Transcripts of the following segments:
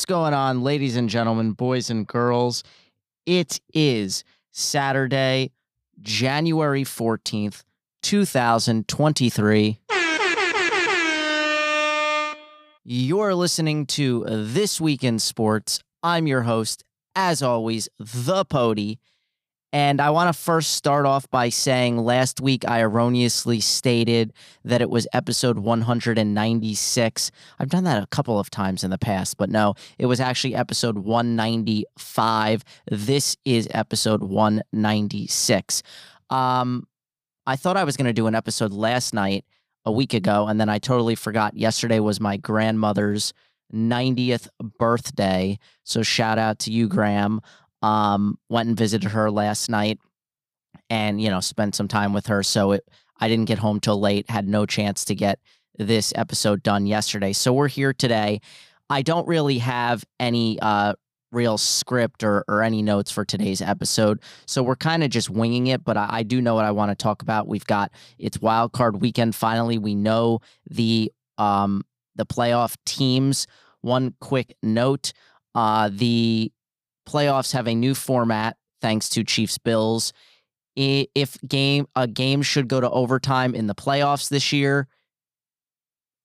What's going on, ladies and gentlemen, boys and girls? It is Saturday, January 14th, 2023. You're listening to This Week in Sports. I'm your host, as always, The Pody. And I want to first start off by saying last week I erroneously stated that it was episode 196. I've done that a couple of times in the past, but no, it was actually episode 195. This is episode 196. Um, I thought I was going to do an episode last night, a week ago, and then I totally forgot. Yesterday was my grandmother's 90th birthday. So shout out to you, Graham. Um, went and visited her last night and, you know, spent some time with her. So it, I didn't get home till late, had no chance to get this episode done yesterday. So we're here today. I don't really have any uh, real script or, or any notes for today's episode. So we're kind of just winging it, but I, I do know what I want to talk about. We've got it's wild card weekend. Finally, we know the um the playoff teams. One quick note. Uh the playoffs have a new format thanks to Chiefs Bills. If game a game should go to overtime in the playoffs this year,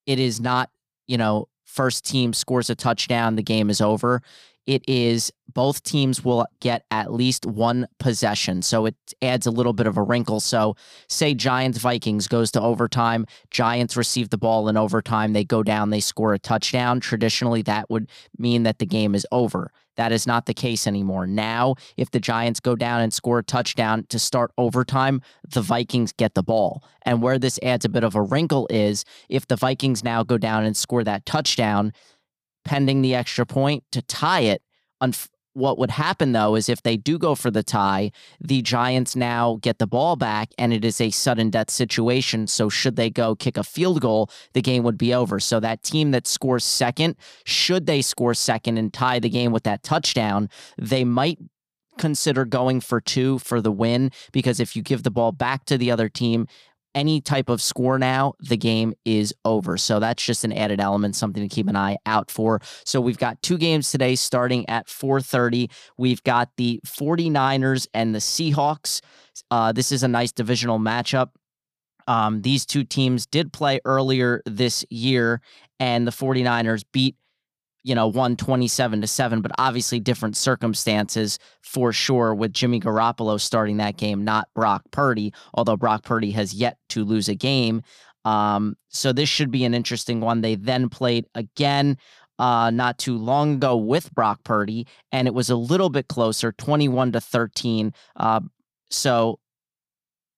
it is not, you know, first team scores a touchdown, the game is over it is both teams will get at least one possession. So it adds a little bit of a wrinkle. So, say Giants Vikings goes to overtime, Giants receive the ball in overtime, they go down, they score a touchdown. Traditionally, that would mean that the game is over. That is not the case anymore. Now, if the Giants go down and score a touchdown to start overtime, the Vikings get the ball. And where this adds a bit of a wrinkle is if the Vikings now go down and score that touchdown, pending the extra point to tie it. What would happen though is if they do go for the tie, the Giants now get the ball back and it is a sudden death situation. So, should they go kick a field goal, the game would be over. So, that team that scores second, should they score second and tie the game with that touchdown, they might consider going for two for the win because if you give the ball back to the other team any type of score now, the game is over. So that's just an added element, something to keep an eye out for. So we've got two games today starting at 4:30. We've got the 49ers and the Seahawks. Uh, this is a nice divisional matchup. Um, these two teams did play earlier this year, and the 49ers beat you know, won 27 to 7, but obviously different circumstances for sure with Jimmy Garoppolo starting that game, not Brock Purdy, although Brock Purdy has yet to lose a game. Um, so this should be an interesting one. They then played again uh, not too long ago with Brock Purdy, and it was a little bit closer, 21 to 13. Uh, so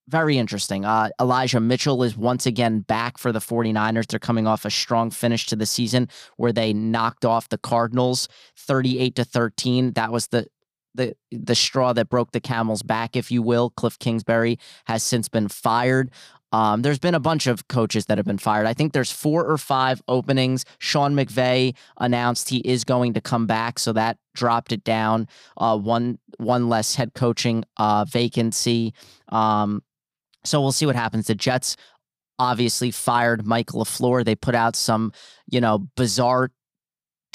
very interesting. Uh, Elijah Mitchell is once again back for the 49ers. They're coming off a strong finish to the season where they knocked off the Cardinals 38 to 13. That was the the the straw that broke the camel's back, if you will. Cliff Kingsbury has since been fired. Um, there's been a bunch of coaches that have been fired. I think there's four or five openings. Sean McVay announced he is going to come back, so that dropped it down. Uh, one one less head coaching uh, vacancy. Um, so we'll see what happens. The Jets obviously fired Mike LaFleur. They put out some, you know, bizarre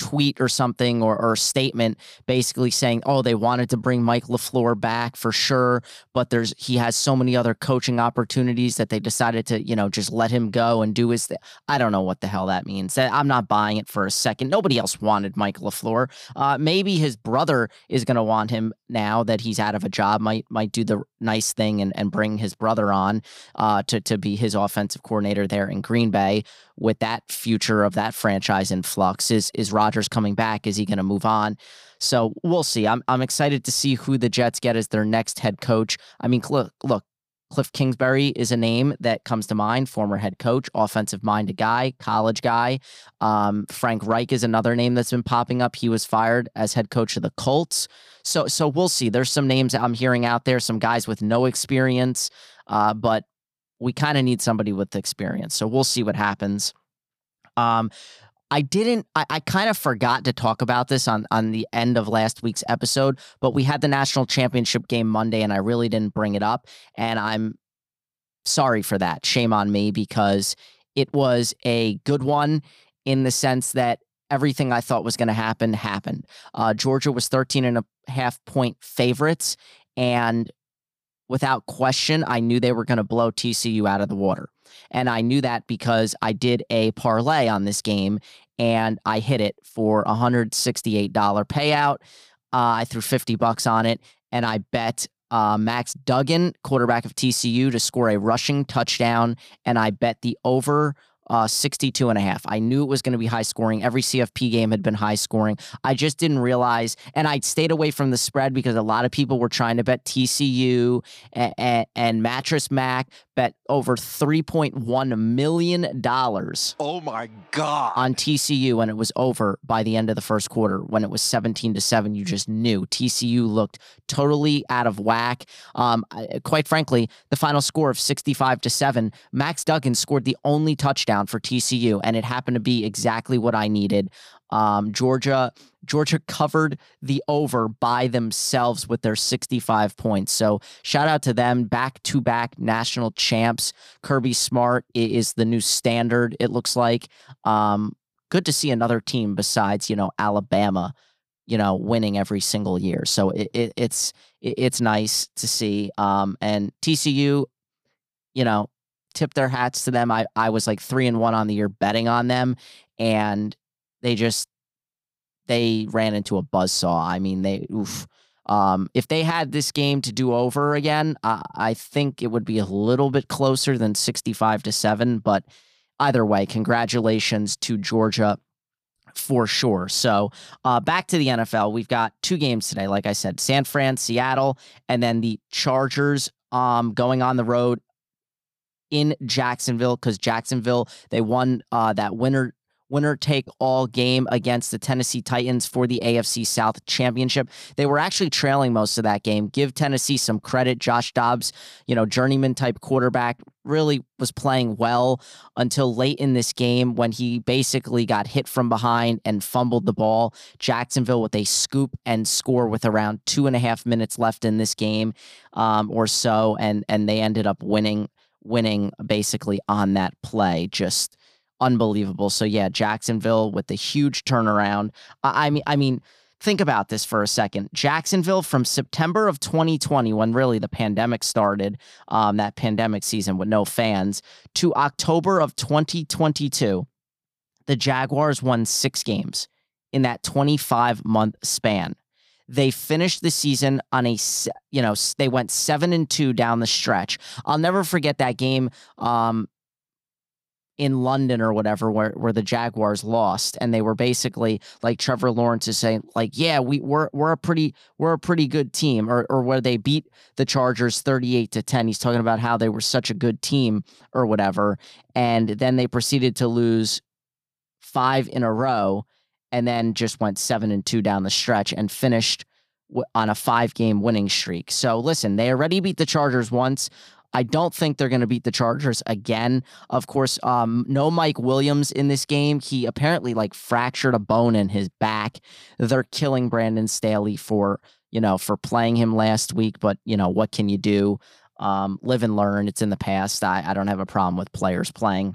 tweet or something or, or statement basically saying, oh, they wanted to bring Mike LaFleur back for sure, but there's he has so many other coaching opportunities that they decided to, you know, just let him go and do his thing. I don't know what the hell that means. I'm not buying it for a second. Nobody else wanted Mike LaFleur. Uh, maybe his brother is going to want him now that he's out of a job, might might do the nice thing and, and bring his brother on uh, to, to be his offensive coordinator there in Green Bay with that future of that franchise in flux. Is is Rodgers coming back? Is he going to move on? So we'll see. I'm I'm excited to see who the Jets get as their next head coach. I mean, look, look, Cliff Kingsbury is a name that comes to mind, former head coach, offensive minded guy, college guy. Um, Frank Reich is another name that's been popping up. He was fired as head coach of the Colts. So so we'll see. There's some names I'm hearing out there, some guys with no experience, uh, but we kind of need somebody with experience. So we'll see what happens. Um, I didn't. I, I kind of forgot to talk about this on on the end of last week's episode, but we had the national championship game Monday, and I really didn't bring it up, and I'm sorry for that. Shame on me because it was a good one in the sense that everything I thought was going to happen happened. Uh, Georgia was 13 and a half point favorites. And without question, I knew they were going to blow TCU out of the water. And I knew that because I did a parlay on this game and I hit it for a $168 payout. Uh, I threw 50 bucks on it and I bet uh, Max Duggan, quarterback of TCU, to score a rushing touchdown. And I bet the over uh, 62 and a half. I knew it was going to be high scoring. Every CFP game had been high scoring. I just didn't realize, and I stayed away from the spread because a lot of people were trying to bet TCU and, and, and Mattress Mac bet over $3.1 million. Oh my God. On TCU, when it was over by the end of the first quarter, when it was 17 to 7, you just knew TCU looked totally out of whack. Um, quite frankly, the final score of 65 to 7, Max Duggan scored the only touchdown for TCU, and it happened to be exactly what I needed. Um, Georgia Georgia covered the over by themselves with their 65 points. So shout out to them, back to back national champs. Kirby Smart is the new standard. It looks like. Um, good to see another team besides you know Alabama, you know, winning every single year. So it, it, it's it, it's nice to see. Um, and TCU, you know, tip their hats to them. I I was like three and one on the year betting on them, and they just they ran into a buzz saw. I mean, they oof. Um, if they had this game to do over again, uh, I think it would be a little bit closer than 65 to 7. But either way, congratulations to Georgia for sure. So uh, back to the NFL. We've got two games today. Like I said, San Fran, Seattle, and then the Chargers um, going on the road in Jacksonville because Jacksonville, they won uh, that winner winner take all game against the Tennessee Titans for the AFC South Championship. They were actually trailing most of that game. Give Tennessee some credit. Josh Dobbs, you know, journeyman type quarterback, really was playing well until late in this game when he basically got hit from behind and fumbled the ball. Jacksonville with a scoop and score with around two and a half minutes left in this game um, or so, and and they ended up winning winning basically on that play. Just unbelievable. So yeah, Jacksonville with the huge turnaround. I, I mean, I mean, think about this for a second. Jacksonville from September of 2020, when really the pandemic started, um, that pandemic season with no fans, to October of 2022, the Jaguars won six games in that 25 month span. They finished the season on a, you know, they went seven and two down the stretch. I'll never forget that game. Um, in London or whatever where, where the Jaguars lost and they were basically like Trevor Lawrence is saying like yeah we we're we're a pretty we're a pretty good team or or where they beat the Chargers 38 to 10 he's talking about how they were such a good team or whatever and then they proceeded to lose 5 in a row and then just went 7 and 2 down the stretch and finished on a 5 game winning streak. So listen, they already beat the Chargers once. I don't think they're going to beat the Chargers again. Of course, um, no Mike Williams in this game. He apparently like fractured a bone in his back. They're killing Brandon Staley for you know for playing him last week, but you know what can you do? Um, live and learn. It's in the past. I, I don't have a problem with players playing.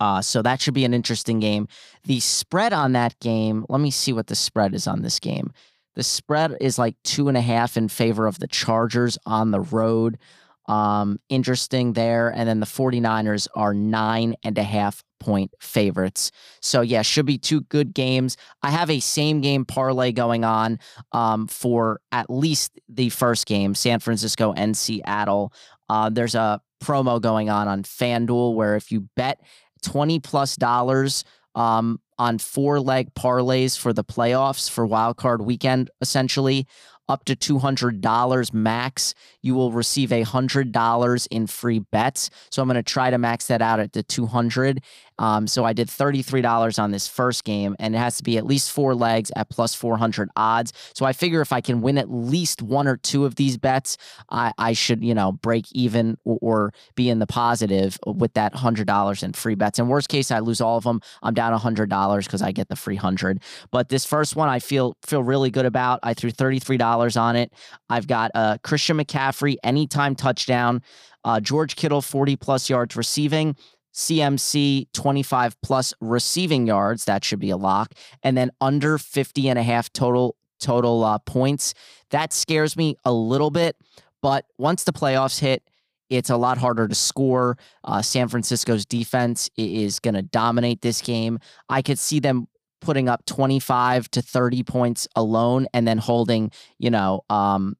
Uh, so that should be an interesting game. The spread on that game, let me see what the spread is on this game. The spread is like two and a half in favor of the Chargers on the road. Um, interesting there. And then the 49ers are nine and a half point favorites. So, yeah, should be two good games. I have a same game parlay going on um, for at least the first game, San Francisco and Seattle. Uh, there's a promo going on on FanDuel where if you bet 20 plus dollars um, on four leg parlays for the playoffs for wild card weekend, essentially, up to $200 max. You will receive a $100 in free bets. So I'm going to try to max that out at the 200. Um, so I did $33 on this first game, and it has to be at least four legs at plus 400 odds. So I figure if I can win at least one or two of these bets, I, I should, you know, break even or, or be in the positive with that $100 in free bets. In worst case, I lose all of them. I'm down $100 because I get the free 100. But this first one, I feel feel really good about. I threw $33 on it. I've got uh, Christian McCaffrey anytime touchdown. Uh, George Kittle, 40 plus yards receiving. CMC 25 plus receiving yards. That should be a lock. And then under 50 and a half total total uh, points. That scares me a little bit. But once the playoffs hit, it's a lot harder to score. Uh, San Francisco's defense is going to dominate this game. I could see them putting up 25 to 30 points alone and then holding, you know, um,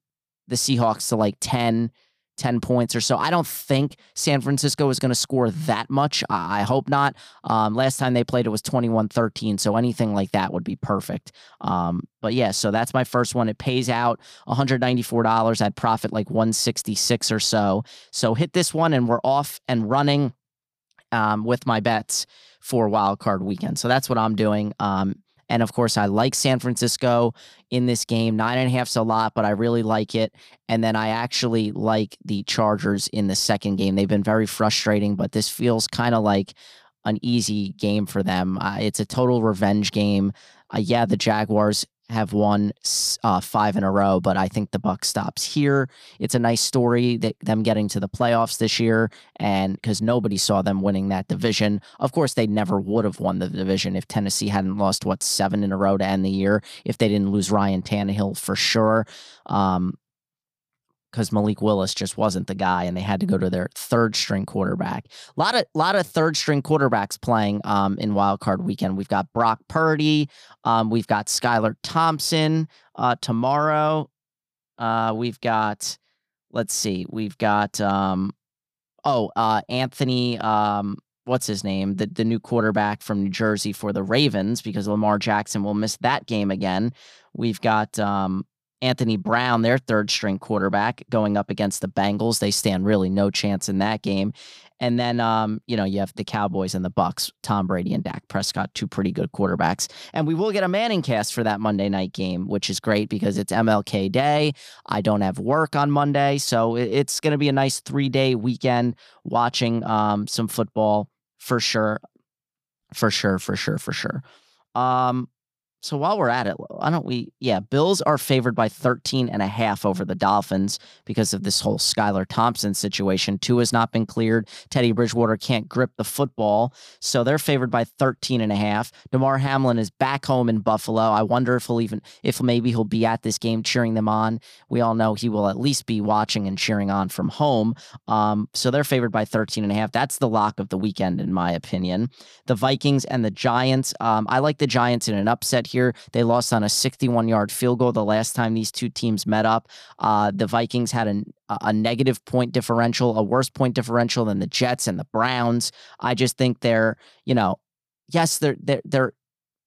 the Seahawks to like 10, 10 points or so. I don't think San Francisco is going to score that much. I hope not. Um, last time they played, it was 21 13. So anything like that would be perfect. Um, but yeah, so that's my first one. It pays out $194. I'd profit like 166 or so. So hit this one and we're off and running um, with my bets for wild card weekend. So that's what I'm doing. Um, and of course, I like San Francisco in this game. Nine and a half's a lot, but I really like it. And then I actually like the Chargers in the second game. They've been very frustrating, but this feels kind of like an easy game for them. Uh, it's a total revenge game. Uh, yeah, the Jaguars have won uh, five in a row, but I think the Buck stops here. It's a nice story that them getting to the playoffs this year, and because nobody saw them winning that division. Of course, they never would have won the division if Tennessee hadn't lost what seven in a row to end the year. If they didn't lose Ryan Tannehill for sure. Um, because Malik Willis just wasn't the guy, and they had to go to their third string quarterback. A lot of lot of third string quarterbacks playing um, in Wild Card Weekend. We've got Brock Purdy, um, we've got Skylar Thompson uh, tomorrow. Uh, we've got, let's see, we've got um, oh uh, Anthony. Um, what's his name? The the new quarterback from New Jersey for the Ravens because Lamar Jackson will miss that game again. We've got um, Anthony Brown, their third string quarterback, going up against the Bengals. They stand really no chance in that game. And then, um, you know, you have the Cowboys and the Bucs, Tom Brady and Dak Prescott, two pretty good quarterbacks. And we will get a Manning cast for that Monday night game, which is great because it's MLK Day. I don't have work on Monday, so it's going to be a nice three day weekend watching um, some football for sure, for sure, for sure, for sure. Um, so while we're at it, why don't we? Yeah, Bills are favored by 13 and a half over the Dolphins because of this whole Skylar Thompson situation. Tua has not been cleared. Teddy Bridgewater can't grip the football. So they're favored by 13 and a half. Damar Hamlin is back home in Buffalo. I wonder if he'll even, if maybe he'll be at this game cheering them on. We all know he will at least be watching and cheering on from home. Um, so they're favored by 13 and a half. That's the lock of the weekend, in my opinion. The Vikings and the Giants. Um, I like the Giants in an upset here. They lost on a 61 yard field goal the last time these two teams met up. Uh, the Vikings had an, a negative point differential, a worse point differential than the Jets and the Browns. I just think they're, you know, yes, they're they're they're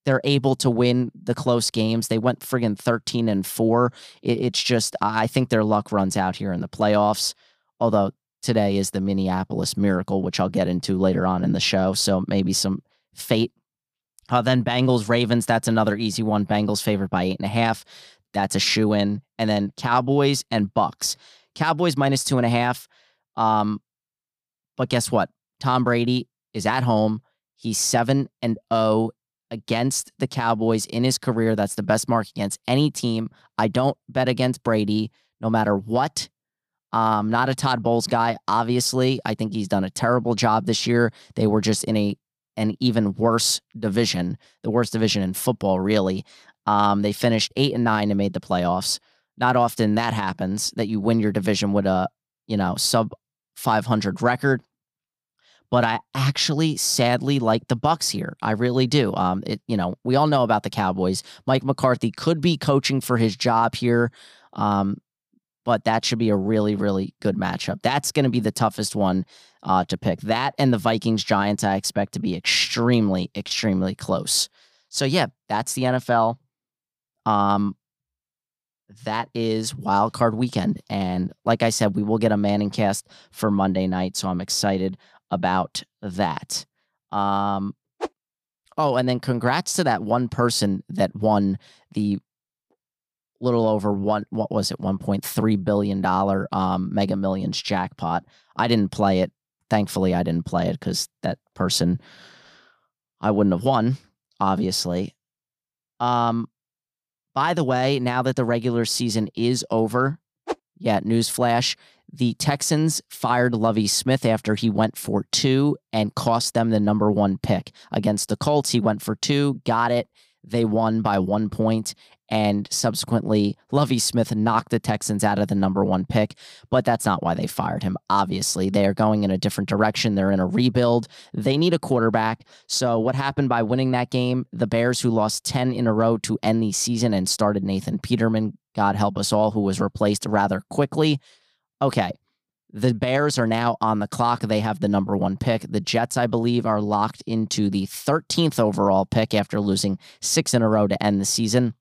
they're able to win the close games. They went friggin' 13 and 4. It, it's just, I think their luck runs out here in the playoffs. Although today is the Minneapolis Miracle, which I'll get into later on in the show. So maybe some fate uh, then Bengals, Ravens, that's another easy one. Bengals favored by eight and a half. That's a shoe in. And then Cowboys and Bucs. Cowboys minus two and a half. Um, but guess what? Tom Brady is at home. He's seven and oh against the Cowboys in his career. That's the best mark against any team. I don't bet against Brady no matter what. Um, not a Todd Bowles guy, obviously. I think he's done a terrible job this year. They were just in a an even worse division, the worst division in football, really. Um, they finished eight and nine and made the playoffs. Not often that happens that you win your division with a you know sub 500 record. But I actually sadly like the Bucs here. I really do. Um, it you know we all know about the Cowboys. Mike McCarthy could be coaching for his job here. Um, but that should be a really, really good matchup. That's going to be the toughest one uh, to pick. That and the Vikings Giants, I expect to be extremely, extremely close. So yeah, that's the NFL. Um, that is wild card weekend, and like I said, we will get a Manning cast for Monday night, so I'm excited about that. Um, oh, and then congrats to that one person that won the little over one what was it 1.3 billion dollar um mega millions jackpot i didn't play it thankfully i didn't play it because that person i wouldn't have won obviously um by the way now that the regular season is over yeah newsflash The Texans fired Lovie Smith after he went for two and cost them the number one pick. Against the Colts, he went for two, got it. They won by one point, and subsequently, Lovie Smith knocked the Texans out of the number one pick. But that's not why they fired him. Obviously, they are going in a different direction. They're in a rebuild. They need a quarterback. So, what happened by winning that game? The Bears, who lost 10 in a row to end the season and started Nathan Peterman, God help us all, who was replaced rather quickly. Okay. The Bears are now on the clock. They have the number one pick. The Jets, I believe, are locked into the 13th overall pick after losing six in a row to end the season.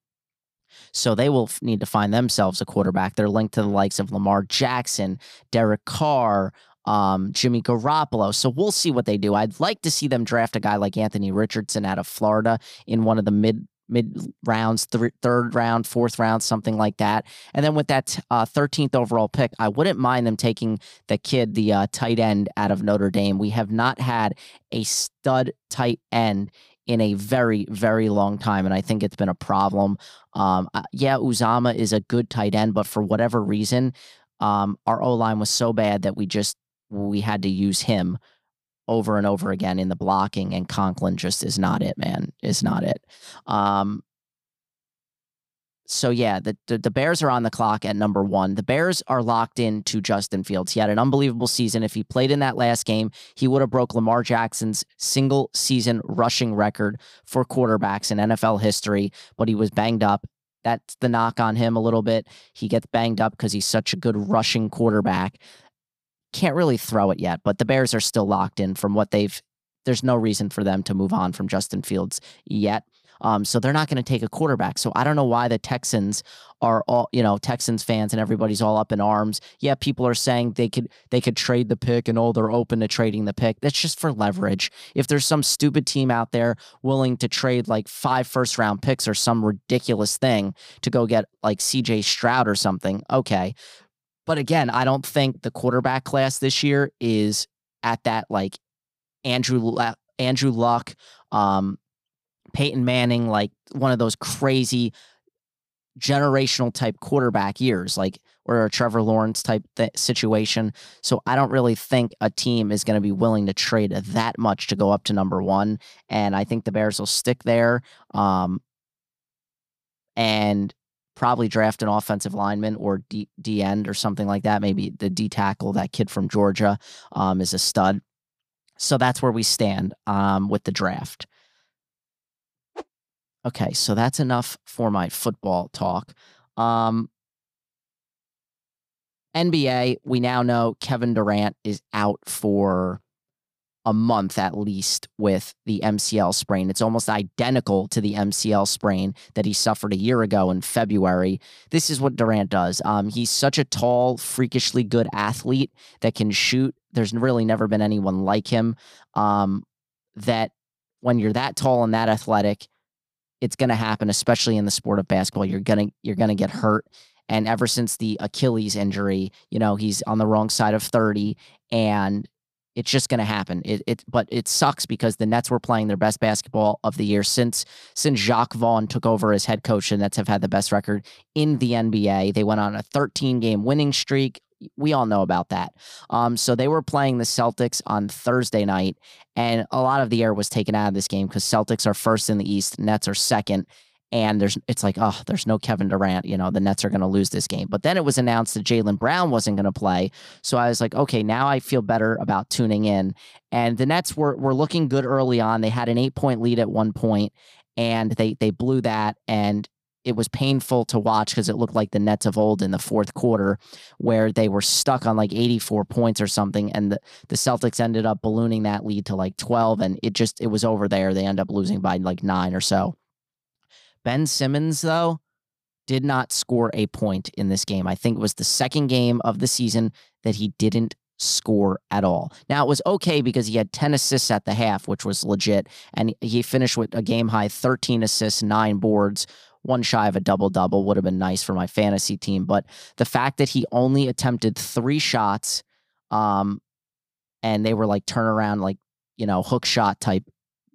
So they will need to find themselves a quarterback. They're linked to the likes of Lamar Jackson, Derek Carr, um, Jimmy Garoppolo. So we'll see what they do. I'd like to see them draft a guy like Anthony Richardson out of Florida in one of the mid mid rounds, th- third round, fourth round, something like that. And then with that uh, 13th overall pick, I wouldn't mind them taking the kid, the uh, tight end out of Notre Dame. We have not had a stud tight end in a very, very long time. And I think it's been a problem. Um, uh, yeah, Uzomah is a good tight end, but for whatever reason, um, our O line was so bad that we just we had to use him over and over again in the blocking, and Conklin just is not it, man. Is not it. Um, so yeah, the, the, the Bears are on the clock at number one. The Bears are locked in to Justin Fields. He had an unbelievable season. If he played in that last game, he would have broke Lamar Jackson's single season rushing record for quarterbacks in NFL history. But he was banged up. That's the knock on him a little bit. He gets banged up because he's such a good rushing quarterback. Can't really throw it yet, but the Bears are still locked in from what they've. There's no reason for them to move on from Justin Fields yet. Um, so they're not going to take a quarterback. So I don't know why the Texans are all, you know, Texans fans and everybody's all up in arms. Yeah, people are saying they could they could trade the pick and oh, they're open to trading the pick. That's just for leverage. If there's some stupid team out there willing to trade like five first round picks or some ridiculous thing to go get like CJ Stroud or something, okay. But again, I don't think the quarterback class this year is at that like Andrew Andrew Luck, um, Peyton Manning, like one of those crazy generational type quarterback years, like or a Trevor Lawrence type th- situation. So I don't really think a team is going to be willing to trade that much to go up to number one. And I think the Bears will stick there. Um, and probably draft an offensive lineman or D, D end or something like that. Maybe the D tackle, that kid from Georgia, um, is a stud. So that's where we stand um, with the draft. Okay, so that's enough for my football talk. Um, NBA, we now know Kevin Durant is out for a month at least with the MCL sprain. It's almost identical to the MCL sprain that he suffered a year ago in February. This is what Durant does. Um, he's such a tall, freakishly good athlete that can shoot. There's really never been anyone like him. Um, that when you're that tall and that athletic, it's going to happen, especially in the sport of basketball. You're gonna you're gonna get hurt. And ever since the Achilles injury, you know he's on the wrong side of thirty, and it's just going to happen. It, it, but it sucks because the Nets were playing their best basketball of the year since since Jacque Vaughn took over as head coach. The Nets have had the best record in the NBA. They went on a 13 game winning streak we all know about that. Um, so they were playing the Celtics on Thursday night, and a lot of the air was taken out of this game because Celtics are first in the East, Nets are second. And there's, it's like, oh, there's no Kevin Durant. You know, the Nets are going to lose this game. But then it was announced that Jaylen Brown wasn't going to play. So I was like, okay, now I feel better about tuning in. And the Nets were were looking good early on. They had an eight point lead at one point, and they they blew that. And it was painful to watch because it looked like the Nets of old in the fourth quarter, where they were stuck on like 84 points or something, and the, the Celtics ended up ballooning that lead to like 12, and it just it was over there. They end up losing by like nine or so. Ben Simmons though did not score a point in this game. I think it was the second game of the season that he didn't score at all. Now it was okay because he had 10 assists at the half, which was legit, and he finished with a game high 13 assists, nine boards, one shy of a double double would have been nice for my fantasy team. But the fact that he only attempted three shots, um, and they were like turnaround, like, you know, hook shot type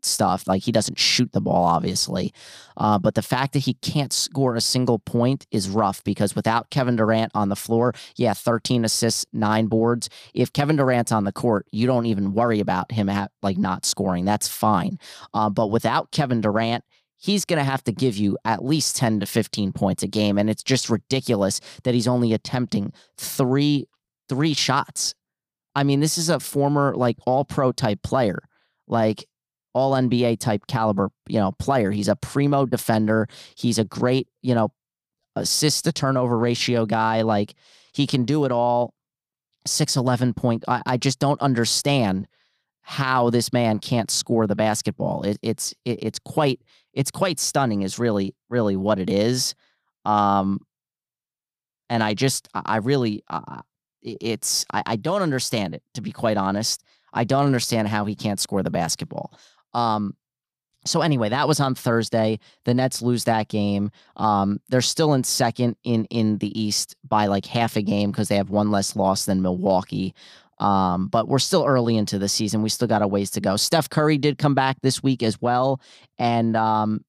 stuff. Like he doesn't shoot the ball, obviously. Uh, but the fact that he can't score a single point is rough because without Kevin Durant on the floor, yeah, 13 assists, nine boards. If Kevin Durant's on the court, you don't even worry about him at, like not scoring. That's fine. Uh, but without Kevin Durant, he's going to have to give you at least 10 to 15 points a game and it's just ridiculous that he's only attempting 3 3 shots. I mean, this is a former like all pro type player. Like all NBA type caliber, you know, player. He's a primo defender. He's a great, you know, assist to turnover ratio guy. Like he can do it all. 6'11 point. I, I just don't understand how this man can't score the basketball. It, it's it, it's quite it's quite stunning is really really what it is. Um and I just I really uh, it's I, I don't understand it to be quite honest. I don't understand how he can't score the basketball. Um, so anyway, that was on Thursday. The Nets lose that game. Um, they're still in second in in the East by like half a game because they have one less loss than Milwaukee. Um, but we're still early into the season. We still got a ways to go. Steph Curry did come back this week as well, and um,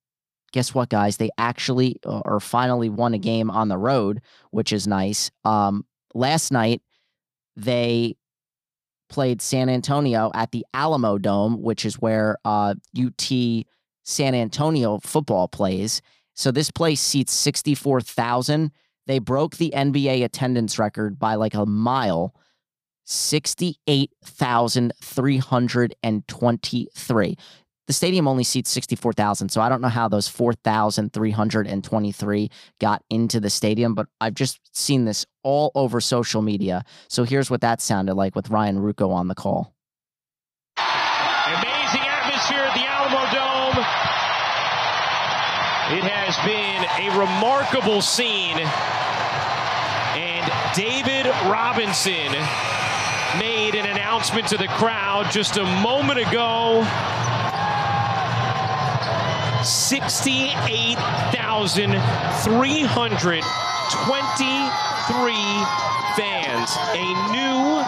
guess what, guys? They actually uh, or finally won a game on the road, which is nice. Um, last night they played San Antonio at the Alamo Dome, which is where uh, UT San Antonio football plays. So this place seats 64,000. They broke the NBA attendance record by like a mile. 68,323 the stadium only seats 64,000. So I don't know how those 4,323 got into the stadium, but I've just seen this all over social media. So here's what that sounded like with Ryan Ruocco on the call. Amazing atmosphere at the Alamo Dome. It has been a remarkable scene. And David Robinson announcement to the crowd just a moment ago 68,323 fans. A new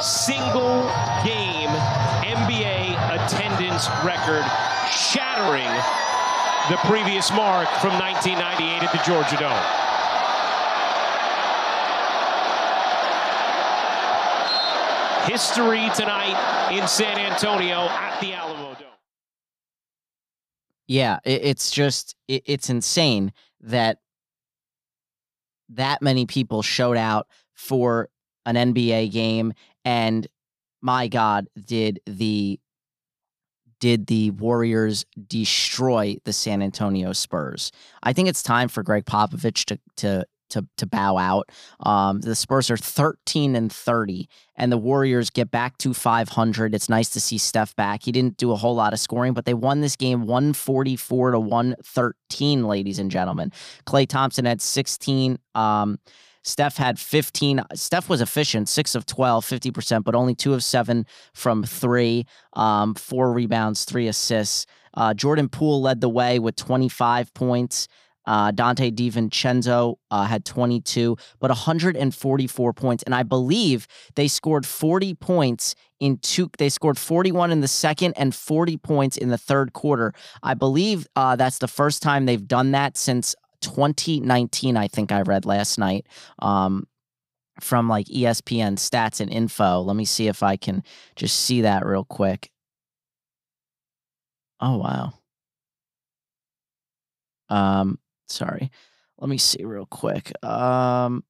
single game NBA attendance record, shattering the previous mark from 1998 at the Georgia Dome. History tonight in San Antonio at the Alamo Dome. Yeah, it, it's just it, it's insane that that many people showed out for an NBA game and my god did the did the Warriors destroy the San Antonio Spurs. I think it's time for Gregg Popovich to to to to bow out. Um, the Spurs are 13 and 30, and the Warriors get back to 500. It's nice to see Steph back. He didn't do a whole lot of scoring, but they won this game 144 to 113, ladies and gentlemen. Klay Thompson had 16. Um, Steph had 15. Steph was efficient, six of 12, 50%, but only two of seven from three, um, four rebounds, three assists. Uh, Jordan Poole led the way with 25 points. Uh, Donte DiVincenzo uh, had 22, but 144 points. And I believe they scored 40 points in two. They scored 41 in the second and 40 points in the third quarter. I believe uh, that's the first time they've done that since 2019, I think I read last night. Um, from like ESPN stats and info. Let me see if I can just see that real quick. Oh wow. Um Sorry. Let me see real quick. Um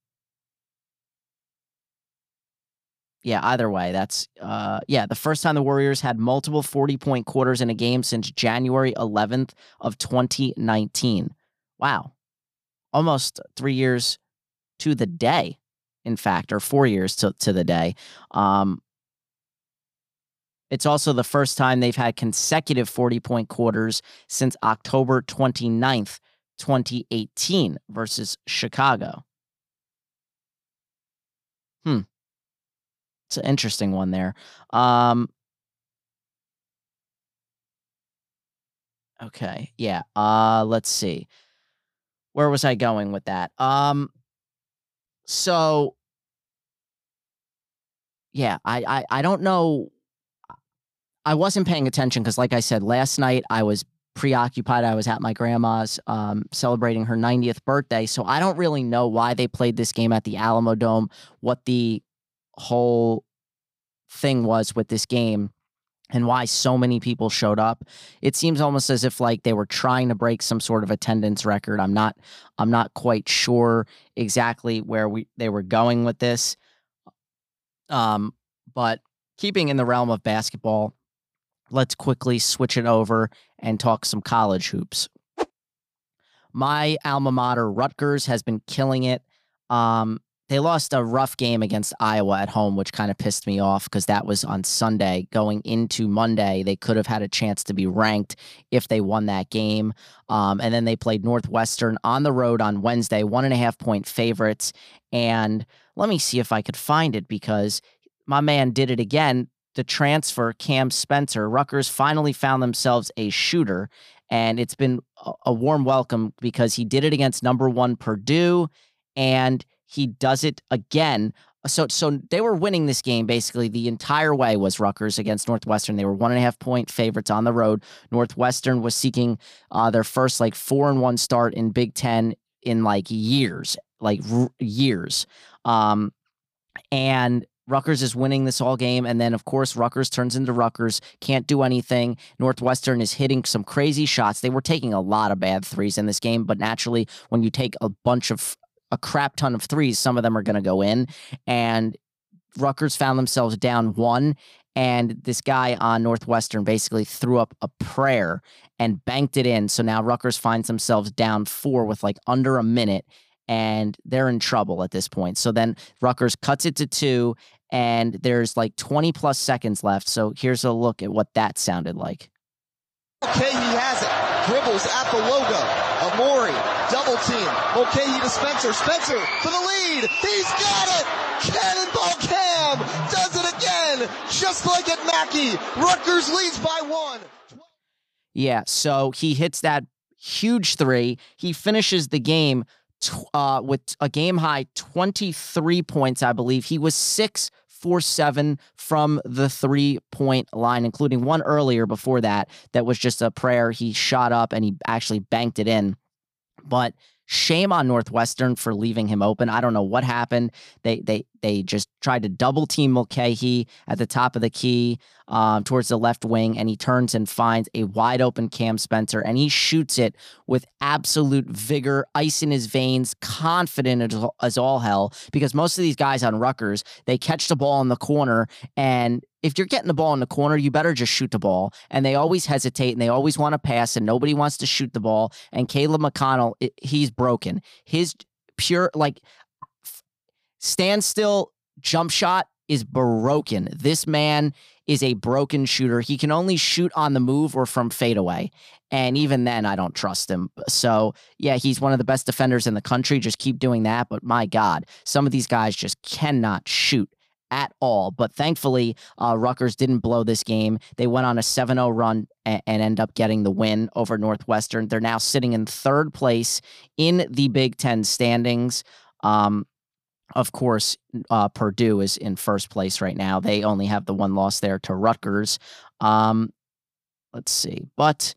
Yeah, either way, that's uh yeah, the first time the Warriors had multiple 40-point quarters in a game since January 11th of 2019. Wow. Almost 3 years to the day, in fact, or 4 years to to the day. Um it's also the first time they've had consecutive 40 point quarters since October 29th, 2018 versus Chicago. Hmm. It's an interesting one there. Um, okay. Yeah. Uh, let's see. Where was I going with that? Um, so yeah, I, I, I don't know. I wasn't paying attention because, like I said, last night I was preoccupied. I was at my grandma's um, celebrating her 90th birthday. So I don't really know why they played this game at the Alamo Dome, what the whole thing was with this game and why so many people showed up. It seems almost as if like they were trying to break some sort of attendance record. I'm not I'm not quite sure exactly where we they were going with this. Um but keeping in the realm of basketball, let's quickly switch it over and talk some college hoops. My alma mater, Rutgers, has been killing it. Um, they lost a rough game against Iowa at home, which kind of pissed me off because that was on Sunday. Going into Monday, they could have had a chance to be ranked if they won that game. Um, and then they played Northwestern on the road on Wednesday, one and a half point favorites. And let me see if I could find it because my man did it again the transfer, Cam Spencer, Rutgers finally found themselves a shooter. And it's been a warm welcome because he did it against number one Purdue and he does it again. So, so they were winning this game basically the entire way. Was Rutgers against Northwestern? They were one and a half point favorites on the road. Northwestern was seeking uh, their first like four and one start in Big Ten in like years, like r- years. Um, and Rutgers is winning this all game. And then, of course, Rutgers turns into Rutgers, can't do anything. Northwestern is hitting some crazy shots. They were taking a lot of bad threes in this game, but naturally, when you take a bunch of a crap ton of threes, some of them are going to go in. And Rutgers found themselves down one. And this guy on Northwestern basically threw up a prayer and banked it in. So now Rutgers finds themselves down four with like under a minute and they're in trouble at this point. So then Rutgers cuts it to two, and there's like 20 plus seconds left. So here's a look at what that sounded like. Okay, he has it. Dribbles at the logo. Amori, double team. Mulcahy to Spencer. Spencer for the lead. He's got it. Cannonball Cam does it again, just like at Mackey. Rutgers leads by one. Yeah, so he hits that huge three. He finishes the game uh, with a game high 23 points, I believe. He was six for seven from the three point line, including one earlier before that, that was just a prayer. He shot up and he actually banked it in. But Shame on Northwestern for leaving him open. I don't know what happened. They they they just tried to double team Mulcahy at the top of the key um, towards the left wing, and he turns and finds a wide open Cam Spencer, and he shoots it with absolute vigor, ice in his veins, confident as, as all hell. Because most of these guys on Rutgers, they catch the ball in the corner and if you're getting the ball in the corner, you better just shoot the ball. And they always hesitate and they always want to pass, and nobody wants to shoot the ball. And Caleb McConnell, it, he's broken. His pure, like, standstill jump shot is broken. This man is a broken shooter. He can only shoot on the move or from fadeaway. And even then, I don't trust him. So, yeah, he's one of the best defenders in the country. Just keep doing that. But my God, some of these guys just cannot shoot at all. But thankfully, uh, Rutgers didn't blow this game. They went on a 7 0 run and, and end up getting the win over Northwestern. They're now sitting in third place in the Big Ten standings. Um, of course, uh, Purdue is in first place right now. They only have the one loss there to Rutgers. Um, let's see. But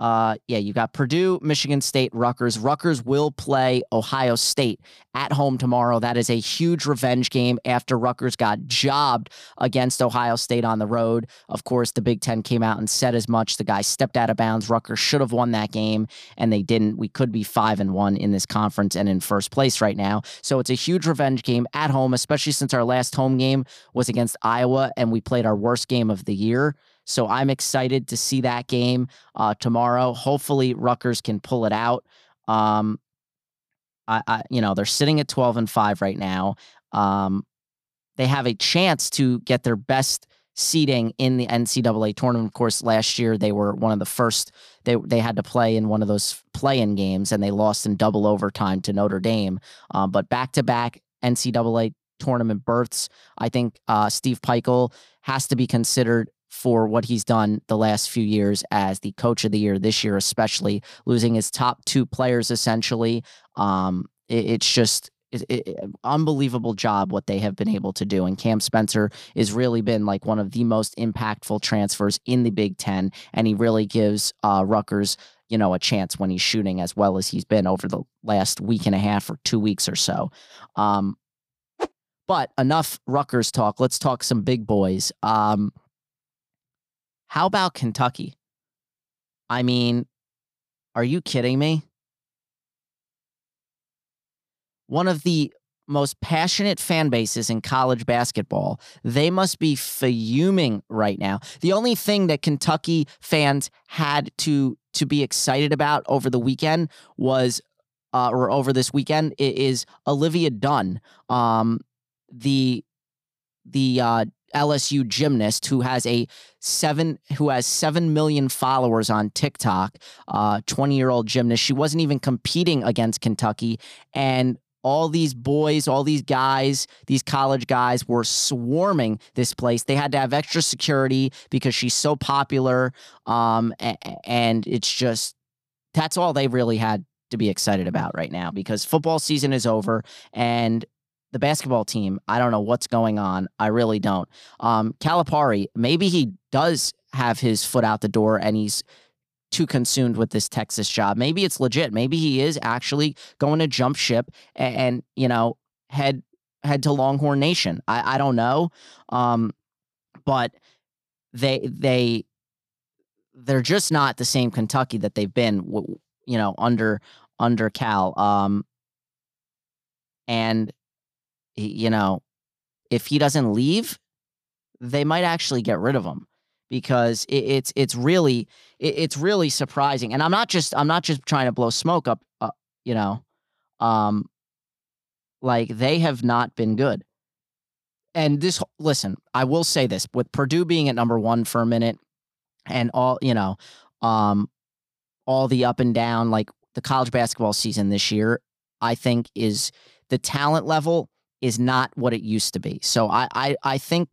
uh, yeah, you got Purdue, Michigan State, Rutgers. Rutgers will play Ohio State at home tomorrow. That is a huge revenge game after Rutgers got jobbed against Ohio State on the road. Of course, the Big Ten came out and said as much. The guy stepped out of bounds. Rutgers should have won that game, and they didn't. We could be five and one in this conference and in first place right now. So it's a huge revenge game at home, especially since our last home game was against Iowa and we played our worst game of the year. So I'm excited to see that game uh, tomorrow. Hopefully, Rutgers can pull it out. Um, I, I, you know, they're sitting at 12 and five right now. Um, they have a chance to get their best seeding in the NCAA tournament. Of course, last year they were one of the first. They they had to play in one of those play-in games, and they lost in double overtime to Notre Dame. Um, but back-to-back NCAA tournament berths. I think uh, Steve Pikiell has to be considered for what he's done the last few years as the coach of the year this year, especially losing his top two players essentially. Um, it, it's just is, is, unbelievable job what they have been able to do. And Cam Spencer has really been like one of the most impactful transfers in the Big Ten, and he really gives uh, Rutgers you know a chance when he's shooting as well as he's been over the last week and a half or two weeks or so. Um, but enough Rutgers talk. Let's talk some big boys. Um, how about Kentucky? I mean, are you kidding me? One of the most passionate fan bases in college basketball. They must be fuming right now. The only thing that Kentucky fans had to to be excited about over the weekend was uh, or over this weekend is Olivia Dunne, um, the the uh, LSU gymnast who has a seven who has seven million followers on TikTok. Uh, year old gymnast. She wasn't even competing against Kentucky, and all these boys, all these guys, these college guys were swarming this place. They had to have extra security because she's so popular. Um, and it's just that's all they really had to be excited about right now because football season is over and the basketball team, I don't know what's going on. I really don't. Um, Calipari, maybe he does have his foot out the door and he's too consumed with this Texas job. Maybe it's legit. Maybe he is actually going to jump ship and, and you know head head to Longhorn Nation. I, I don't know, um, but they they they're just not the same Kentucky that they've been, you know, under under Cal. Um, and you know, if he doesn't leave, they might actually get rid of him because it, it's it's really it, it's really surprising. And I'm not just I'm not just trying to blow smoke up, uh, you know, um, like they have not been good. And this, listen, I will say this: with Purdue being at number one for a minute, and all you know, um, all the up and down, like the college basketball season this year, I think is the talent level is not what it used to be. So I I, I think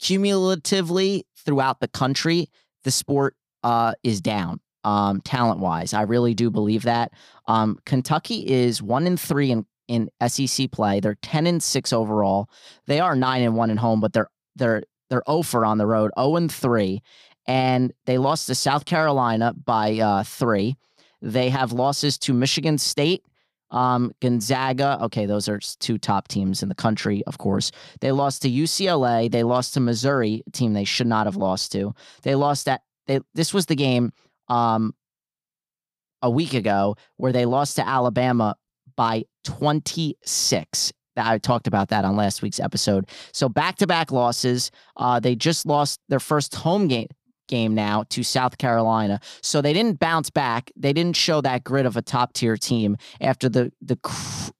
cumulatively throughout the country, the sport uh, is down um, talent wise. I really do believe that. Um, Kentucky is one in three in, in SEC play. They're ten and six overall. They are nine and one at home, but they're they're they're over on the road, zero oh and three, and they lost to South Carolina by uh, three. They have losses to Michigan State um, Gonzaga, okay, those are two top teams in the country, of course. They lost to UCLA. They lost to Missouri, a team they should not have lost to. They lost that. They this was the game um, a week ago where they lost to Alabama by 26. I talked about that on last week's episode. So back to back losses. Uh, they just lost their first home game game now to South Carolina. So they didn't bounce back. They didn't show that grit of a top tier team after the the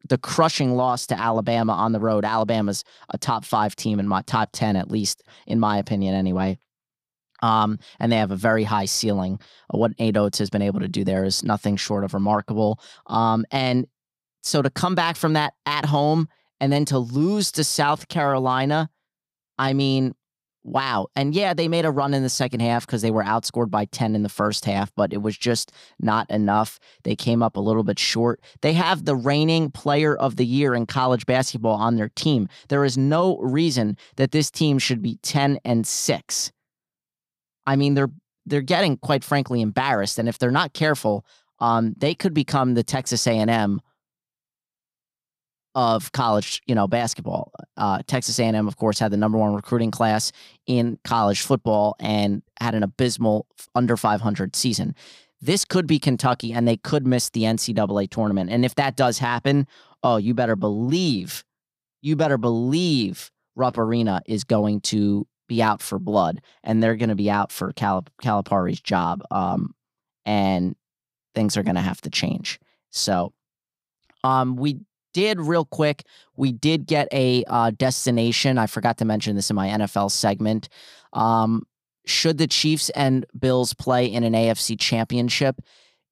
the crushing loss to Alabama on the road. Alabama's a top 5 team in my top 10 at least in my opinion anyway. Um, and they have a very high ceiling. What Nate Oats has been able to do there is nothing short of remarkable. Um, and so to come back from that at home and then to lose to South Carolina, I mean, wow. And yeah, they made a run in the second half because they were outscored by 10 in the first half, but it was just not enough. They came up a little bit short. They have the reigning player of the year in college basketball on their team. There is no reason that this team should be 10 and 6. I mean, they're they're getting quite frankly embarrassed and if they're not careful, um, they could become the Texas A&M of college, you know, basketball. Uh, Texas A&M, of course, had the number one recruiting class in college football and had an abysmal under 500 season. This could be Kentucky, and they could miss the NCAA tournament. And if that does happen, oh, you better believe, you better believe Rupp Arena is going to be out for blood, and they're going to be out for Calip- Calipari's job. Um, and things are going to have to change. So, um, we did real quick, we did get a uh, destination. I forgot to mention this in my NFL segment. Um, should the Chiefs and Bills play in an AFC championship,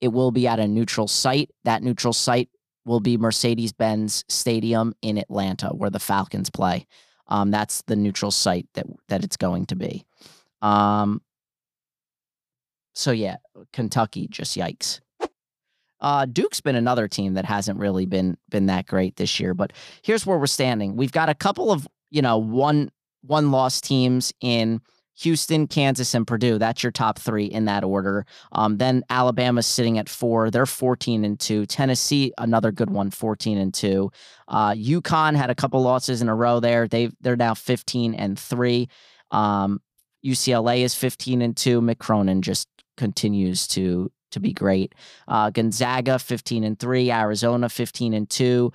it will be at a neutral site. That neutral site will be Mercedes Benz Stadium in Atlanta, where the Falcons play. Um, that's the neutral site that that it's going to be. Um, so yeah, Kentucky, just yikes. Uh, Duke's been another team that hasn't really been been that great this year. But here's where we're standing. We've got a couple of you know one one loss teams in Houston, Kansas, and Purdue. That's your top three in that order. Um, then Alabama's sitting at four. They're 14 and two. Tennessee, another good one, 14 and two. Uh, UConn had a couple losses in a row there. They they're now 15 and three. Um, UCLA is 15 and two. Mick Cronin just continues to to be great. Uh, Gonzaga 15 and 3, Arizona 15 and 2.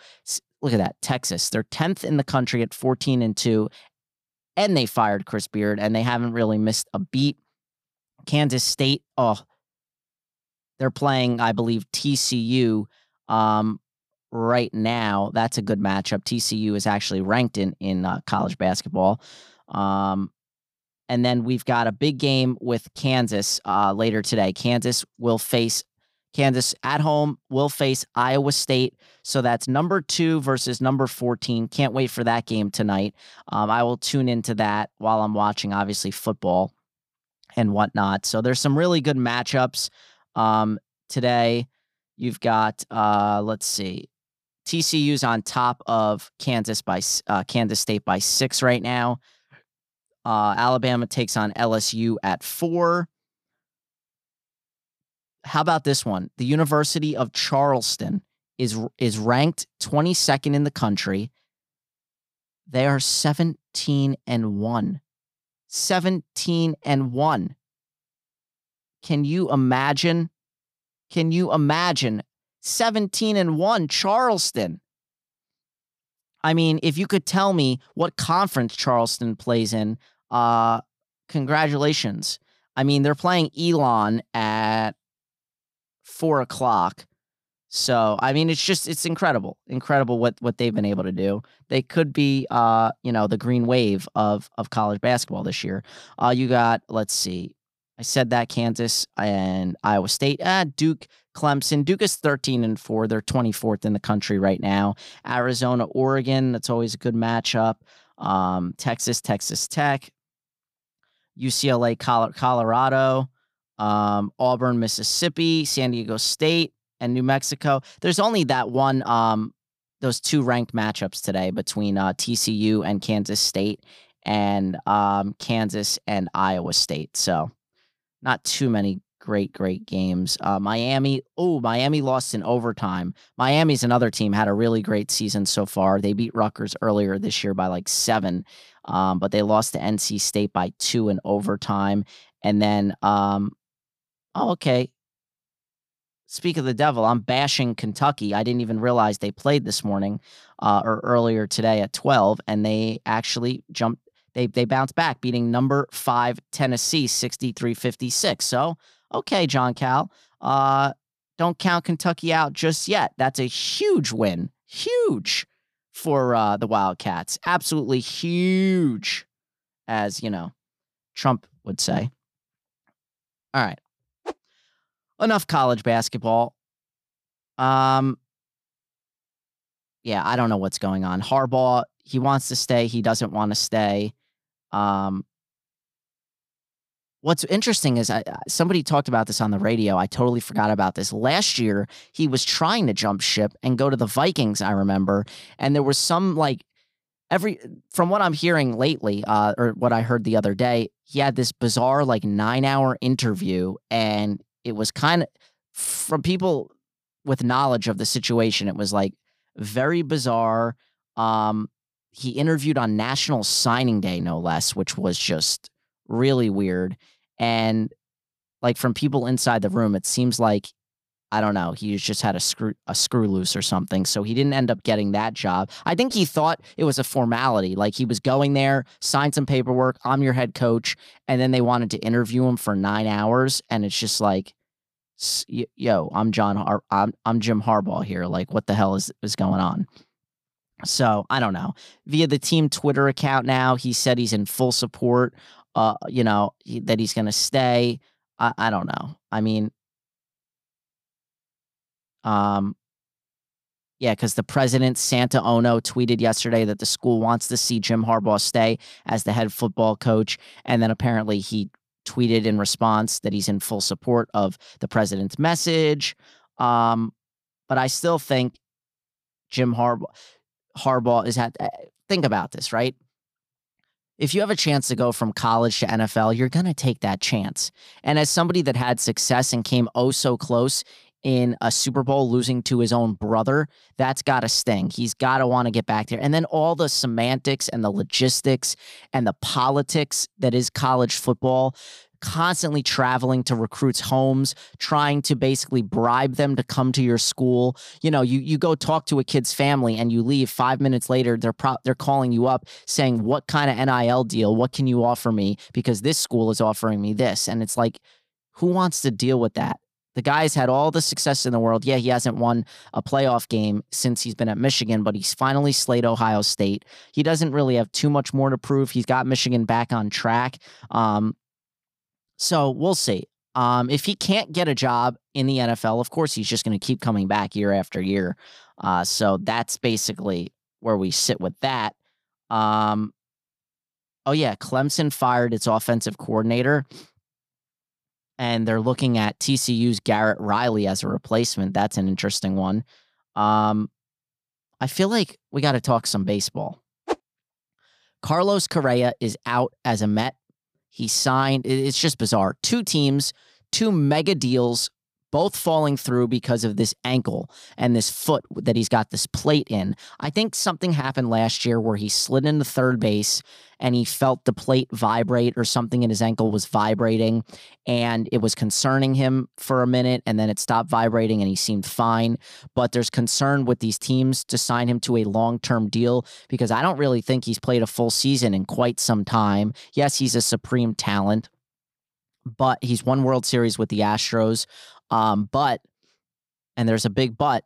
Look at that. Texas, they're 10th in the country at 14 and 2 and they fired Chris Beard and they haven't really missed a beat. Kansas State, oh, they're playing, I believe, TCU um, right now. That's a good matchup. TCU is actually ranked in in uh, college basketball. Um, and then we've got a big game with Kansas uh, later today. Kansas will face Kansas at home, will face Iowa State. So that's number two versus number 14. Can't wait for that game tonight. Um, I will tune into that while I'm watching, obviously, football and whatnot. So there's some really good matchups um, today. You've got, uh, let's see, TCU's on top of Kansas by uh, Kansas State by six right now. Uh, Alabama takes on LSU at four. How about this one? The University of Charleston is is ranked 22nd in the country. They are 17 and 1. 17 and 1. Can you imagine? Can you imagine 17 and 1 Charleston? I mean, if you could tell me what conference Charleston plays in, uh, congratulations. I mean, they're playing Elon at four o'clock. So I mean, it's just it's incredible, incredible what what they've been able to do. They could be, uh, you know, the green wave of of college basketball this year. Uh, you got, let's see, I said that Kansas and Iowa State, ah, Duke, Clemson. Duke is thirteen and four. They're twenty fourth in the country right now. Arizona, Oregon. That's always a good matchup. Um, Texas, Texas Tech. UCLA, Colorado, um, Auburn, Mississippi, San Diego State, and New Mexico. There's only that one, um, those two ranked matchups today between uh, TCU and Kansas State and um, Kansas and Iowa State. So not too many great, great games. Uh, Miami, oh, Miami lost in overtime. Miami's another team, had a really great season so far. They beat Rutgers earlier this year by like seven, um, but they lost to NC State by two in overtime. And then, um, oh, okay. Speak of the devil, I'm bashing Kentucky. I didn't even realize they played this morning uh, or earlier today at 12, and they actually jumped. They, they bounced back, beating number five Tennessee 63 56. So okay, John Cal, uh, don't count Kentucky out just yet. That's a huge win, huge for uh, the Wildcats. Absolutely huge, as you know, Trump would say. All right, enough college basketball. Um, yeah, I don't know what's going on. Harbaugh, he wants to stay. He doesn't want to stay. Um, What's interesting is I, somebody talked about this on the radio. I totally forgot about this. Last year, he was trying to jump ship and go to the Vikings, I remember. And there was some like every from what I'm hearing lately, uh, or what I heard the other day, he had this bizarre like nine hour interview, and it was kind of from people with knowledge of the situation, it was like very bizarre. Um, he interviewed on National Signing Day, no less, which was just really weird. And like from people inside the room, it seems like I don't know, he just had a screw a screw loose or something. So he didn't end up getting that job. I think he thought it was a formality. Like he was going there, signed some paperwork, I'm your head coach, and then they wanted to interview him for 9 hours and it's just like yo, I'm John Har- I'm I'm Jim Harbaugh here. Like what the hell is is going on? So I don't know. Via the team Twitter account now, he said he's in full support uh, you know, he, that he's going to stay. I, I don't know. I mean, um, yeah, because the president, Santa Ono, tweeted yesterday that the school wants to see Jim Harbaugh stay as the head football coach. And then apparently he tweeted in response that he's in full support of the president's message. Um, but I still think Jim Harbaugh, Harbaugh is at. Eh, think about this, right? If you have a chance to go from college to NFL, you're going to take that chance. And as somebody that had success and came oh so close in a Super Bowl losing to his own brother, that's got to sting. He's got to want to get back there. And then all the semantics and the logistics and the politics that is college football constantly traveling to recruits' homes, trying to basically bribe them to come to your school. You know, you you go talk to a kid's family and you leave 5 minutes later they're pro- they're calling you up saying what kind of NIL deal, what can you offer me because this school is offering me this. And it's like who wants to deal with that? The guy's had all the success in the world. Yeah, he hasn't won a playoff game since he's been at Michigan, but he's finally slayed Ohio State. He doesn't really have too much more to prove. He's got Michigan back on track. Um, so we'll see. Um, if he can't get a job in the NFL, of course, he's just going to keep coming back year after year. Uh, so that's basically where we sit with that. Um, oh, yeah. Clemson fired its offensive coordinator, and they're looking at TCU's Garrett Riley as a replacement. That's an interesting one. Um, I feel like we got to talk some baseball. Carlos Correa is out as a Met he signed, it's just bizarre. Two teams, two mega deals, both falling through because of this ankle and this foot that he's got this plate in. I think something happened last year where he slid into third base and he felt the plate vibrate or something in his ankle was vibrating and it was concerning him for a minute and then it stopped vibrating and he seemed fine. But there's concern with these teams to sign him to a long term deal because I don't really think he's played a full season in quite some time. Yes, he's a supreme talent, but he's won World Series with the Astros. Um, but, and there's a big but,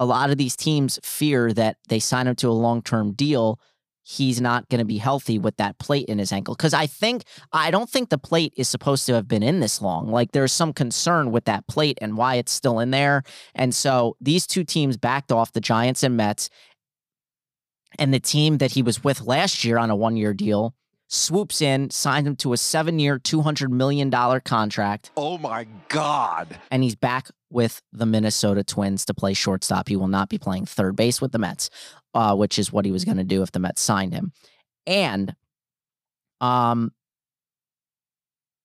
a lot of these teams fear that they sign him to a long term deal he's not going to be healthy with that plate in his ankle. Because I think, I don't think the plate is supposed to have been in this long. Like there's some concern with that plate and why it's still in there. And so these two teams backed off the Giants and Mets. And the team that he was with last year on a one year deal swoops in, signs him to a seven year, $200 million contract. Oh my God. And he's back with the Minnesota Twins to play shortstop. He will not be playing third base with the Mets uh, which is what he was going to do if the Mets signed him. And um,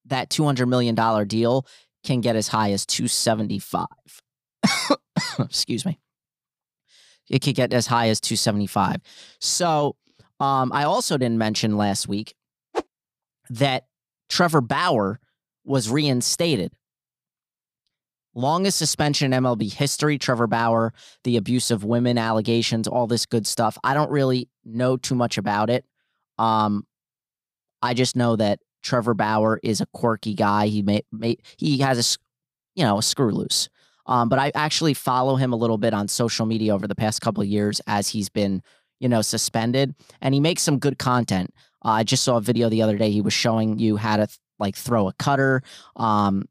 that $200 million deal can get as high as 275. Excuse me. It could get as high as 275. So um, I also didn't mention last week that Trevor Bauer was reinstated longest suspension in MLB history. Trevor Bauer, the abuse of women allegations, all this good stuff. I don't really know too much about it. Um, I just know that Trevor Bauer is a quirky guy. He may, may he has a you know a screw loose. Um, but I actually follow him a little bit on social media over the past couple years as he's been you know suspended, and he makes some good content. Uh, I just saw a video the other day. He was showing you how to like throw a cutter. Um,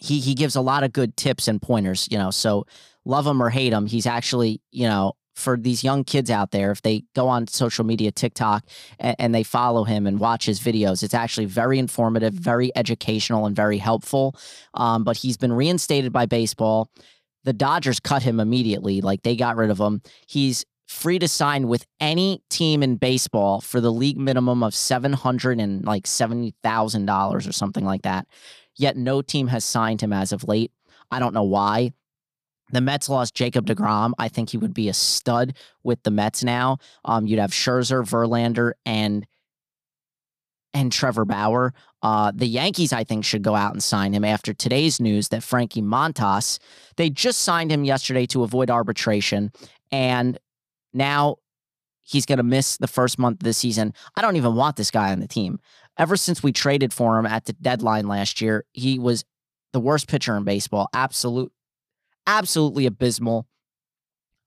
he he gives a lot of good tips and pointers, you know. So love him or hate him, he's actually, you know, for these young kids out there, if they go on social media, TikTok, and, and, they follow him and watch his videos, it's actually very informative, very educational, and very helpful. Um, but he's been reinstated by baseball. The Dodgers cut him immediately, like they got rid of him. He's free to sign with any team in baseball for the league minimum of seven hundred and like seventy thousand dollars or something like that yet no team has signed him as of late. I don't know why. The Mets lost Jacob DeGrom. I think he would be a stud with the Mets now. Um, you'd have Scherzer, Verlander, and and Trevor Bauer. Uh, the Yankees, I think, should go out and sign him after today's news that Frankie Montas, they just signed him yesterday to avoid arbitration. And now he's going to miss the first month of the season. I don't even want this guy on the team ever since we traded for him at the deadline last year, he was the worst pitcher in baseball. Absolute, absolutely abysmal.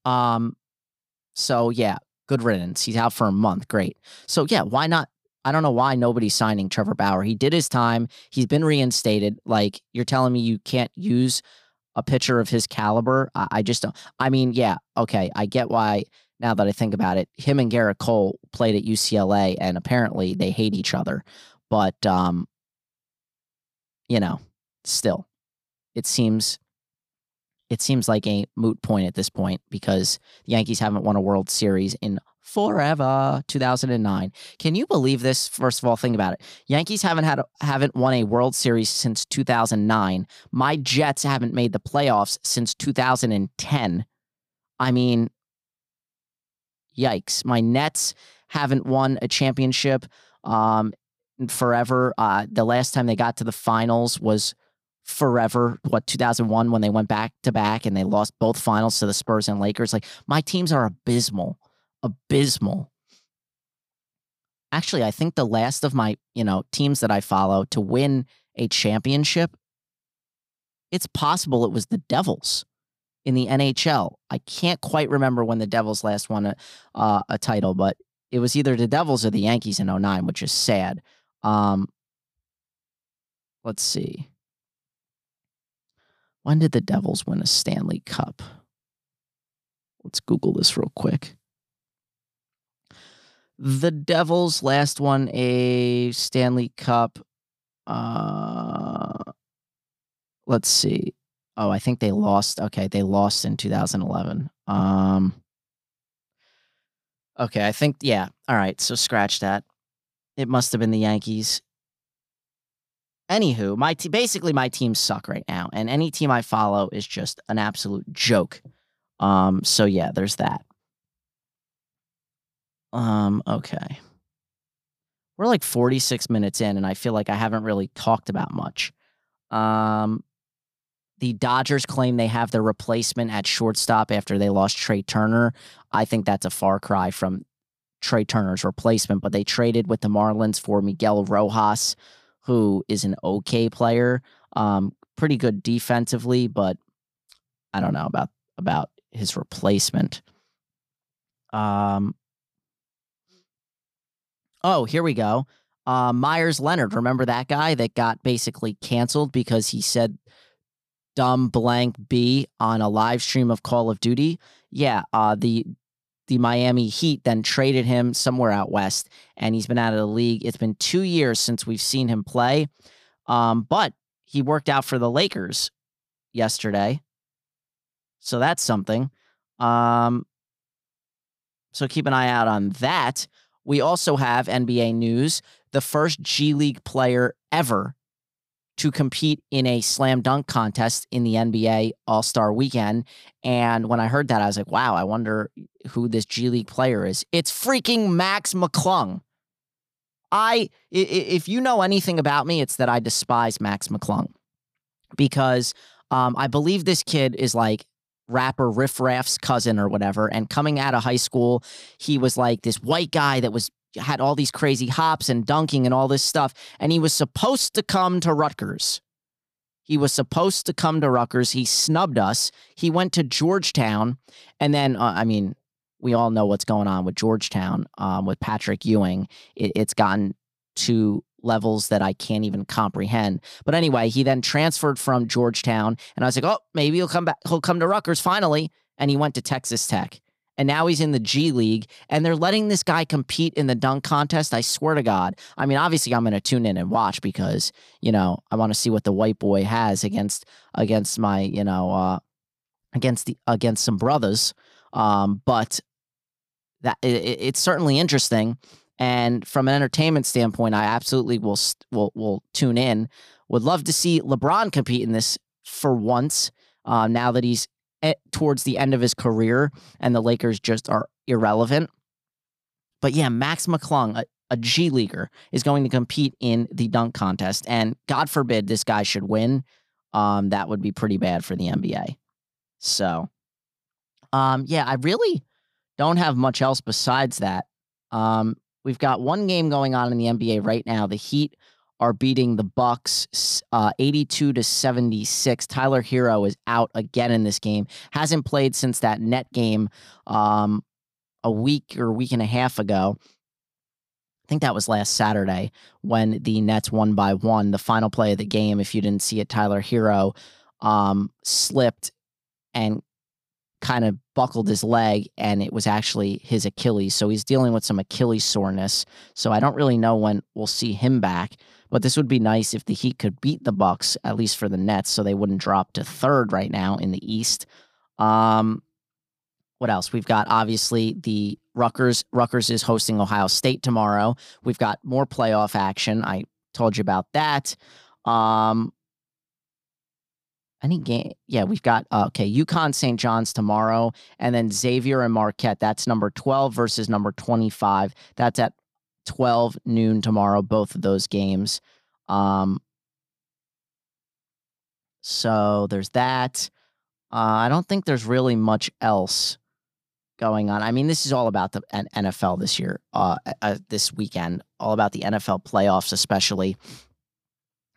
Um, so yeah, good riddance. He's out for a month. Great. So yeah, why not? I don't know why nobody's signing Trevor Bauer. He did his time. He's been reinstated. Like you're telling me you can't use a pitcher of his caliber. I, I just don't. I mean, yeah, okay, I get why. Now that I think about it, him and Gerrit Cole played at UCLA, and apparently they hate each other. But um, you know, still, it seems it seems like a moot point at this point because the Yankees haven't won a World Series in forever 2009 can you believe this? First of all think about it. Yankees haven't had haven't won a world series since 2009 my jets haven't made the playoffs since 2010 i mean yikes. My nets haven't won a championship um, forever. Uh, the last time they got to the finals was forever. What 2001 when they went back to back and they lost both finals to the spurs and lakers? Like my teams are abysmal. Abysmal. Actually, I think the last of my, you know, teams that I follow to win a championship, it's possible it was the Devils in the NHL. I can't quite remember when the Devils last won a, uh, a title, but it was either the Devils or the Yankees in 09, which is sad. Um, let's see. When did the Devils win a Stanley Cup? Let's Google this real quick. The Devils last won a Stanley Cup. Uh, let's see. Oh, I think they lost. Okay, they lost in 2011. Um, okay, I think yeah. All right, so scratch that. It must have been the Yankees. Anywho, my te- basically my teams suck right now, and any team I follow is just an absolute joke. Um, so yeah, there's that. Um, okay. We're like 46 minutes in, and I feel like I haven't really talked about much. Um, the Dodgers claim they have their replacement at shortstop after they lost Trea Turner. I think that's a far cry from Trea Turner's replacement, but they traded with the Marlins for Miguel Rojas, who is an okay player, um, pretty good defensively, but I don't know about about his replacement. Um, Oh, here we go. Uh, Meyers Leonard, remember that guy that got basically canceled because he said dumb blank B on a live stream of Call of Duty? Yeah, uh, the the Miami Heat then traded him somewhere out west, and he's been out of the league. It's been two years since we've seen him play, um, but he worked out for the Lakers yesterday, so that's something. Um, so keep an eye out on that. We also have NBA news the first G League player ever to compete in a slam dunk contest in the NBA All Star weekend. And when I heard that, I was like, wow, I wonder who this G League player is. It's freaking Mac McClung. I, if you know anything about me, it's that I despise Mac McClung because um, I believe this kid is like rapper Riff Raff's cousin or whatever. And coming out of high school, he was like this white guy that was had all these crazy hops and dunking and all this stuff. And he was supposed to come to Rutgers. He was supposed to come to Rutgers. He snubbed us. He went to Georgetown. And then, uh, I mean, we all know what's going on with Georgetown um, with Patrick Ewing. It, it's gotten to levels that I can't even comprehend. But anyway, he then transferred from Georgetown, and I was like, oh, maybe he'll come back. He'll come to Rutgers finally. And he went to Texas Tech. And now he's in the G League, and they're letting this guy compete in the dunk contest. I swear to God. I mean, obviously, I'm going to tune in and watch because you know I want to see what the white boy has against against my you know uh, against the against some brothers. Um, but that it, it's certainly interesting. And from an entertainment standpoint, I absolutely will will will tune in. Would love to see LeBron compete in this for once. Uh, now that he's towards the end of his career and the Lakers just are irrelevant. But yeah, Mac McClung, a, a G leaguer, is going to compete in the dunk contest, and God forbid this guy should win. Um, that would be pretty bad for the NBA. So, um, yeah, I really don't have much else besides that. Um, We've got one game going on in the NBA right now. The Heat are beating the Bucks uh, 82 to 76. Tyler Herro is out again in this game. Hasn't played since that net game um, a week or week and a half ago. I think that was last Saturday when the Nets won by one. The final play of the game, if you didn't see it, Tyler Herro um, slipped and kind of buckled his leg and it was actually his Achilles. So he's dealing with some Achilles soreness. So I don't really know when we'll see him back. But this would be nice if the Heat could beat the Bucks at least for the Nets, so they wouldn't drop to third right now in the East. Um, what else? We've got obviously the Rutgers. Rutgers is hosting Ohio State tomorrow. We've got more playoff action. I told you about that. Um, any game? Yeah, we've got uh, okay. UConn St. John's tomorrow, and then Xavier and Marquette. That's number twelve versus number twenty-five. That's at twelve noon tomorrow. Both of those games. Um, so there's that. Uh, I don't think there's really much else going on. I mean, this is all about the NFL this year, uh, uh, this weekend, all about the NFL playoffs, especially.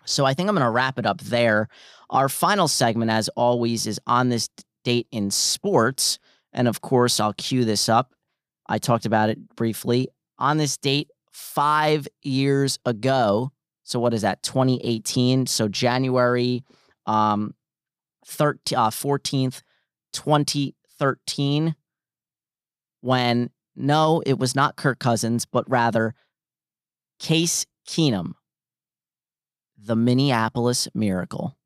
So I think I'm going to wrap it up there. Our final segment, as always, is on this date in sports. And of course, I'll cue this up. I talked about it briefly. On this date, five years ago. So what is that? 2018. So January um, 13, uh, 14th, 2013 when no, it was not Kirk Cousins, but rather Case Keenum, the Minneapolis Miracle.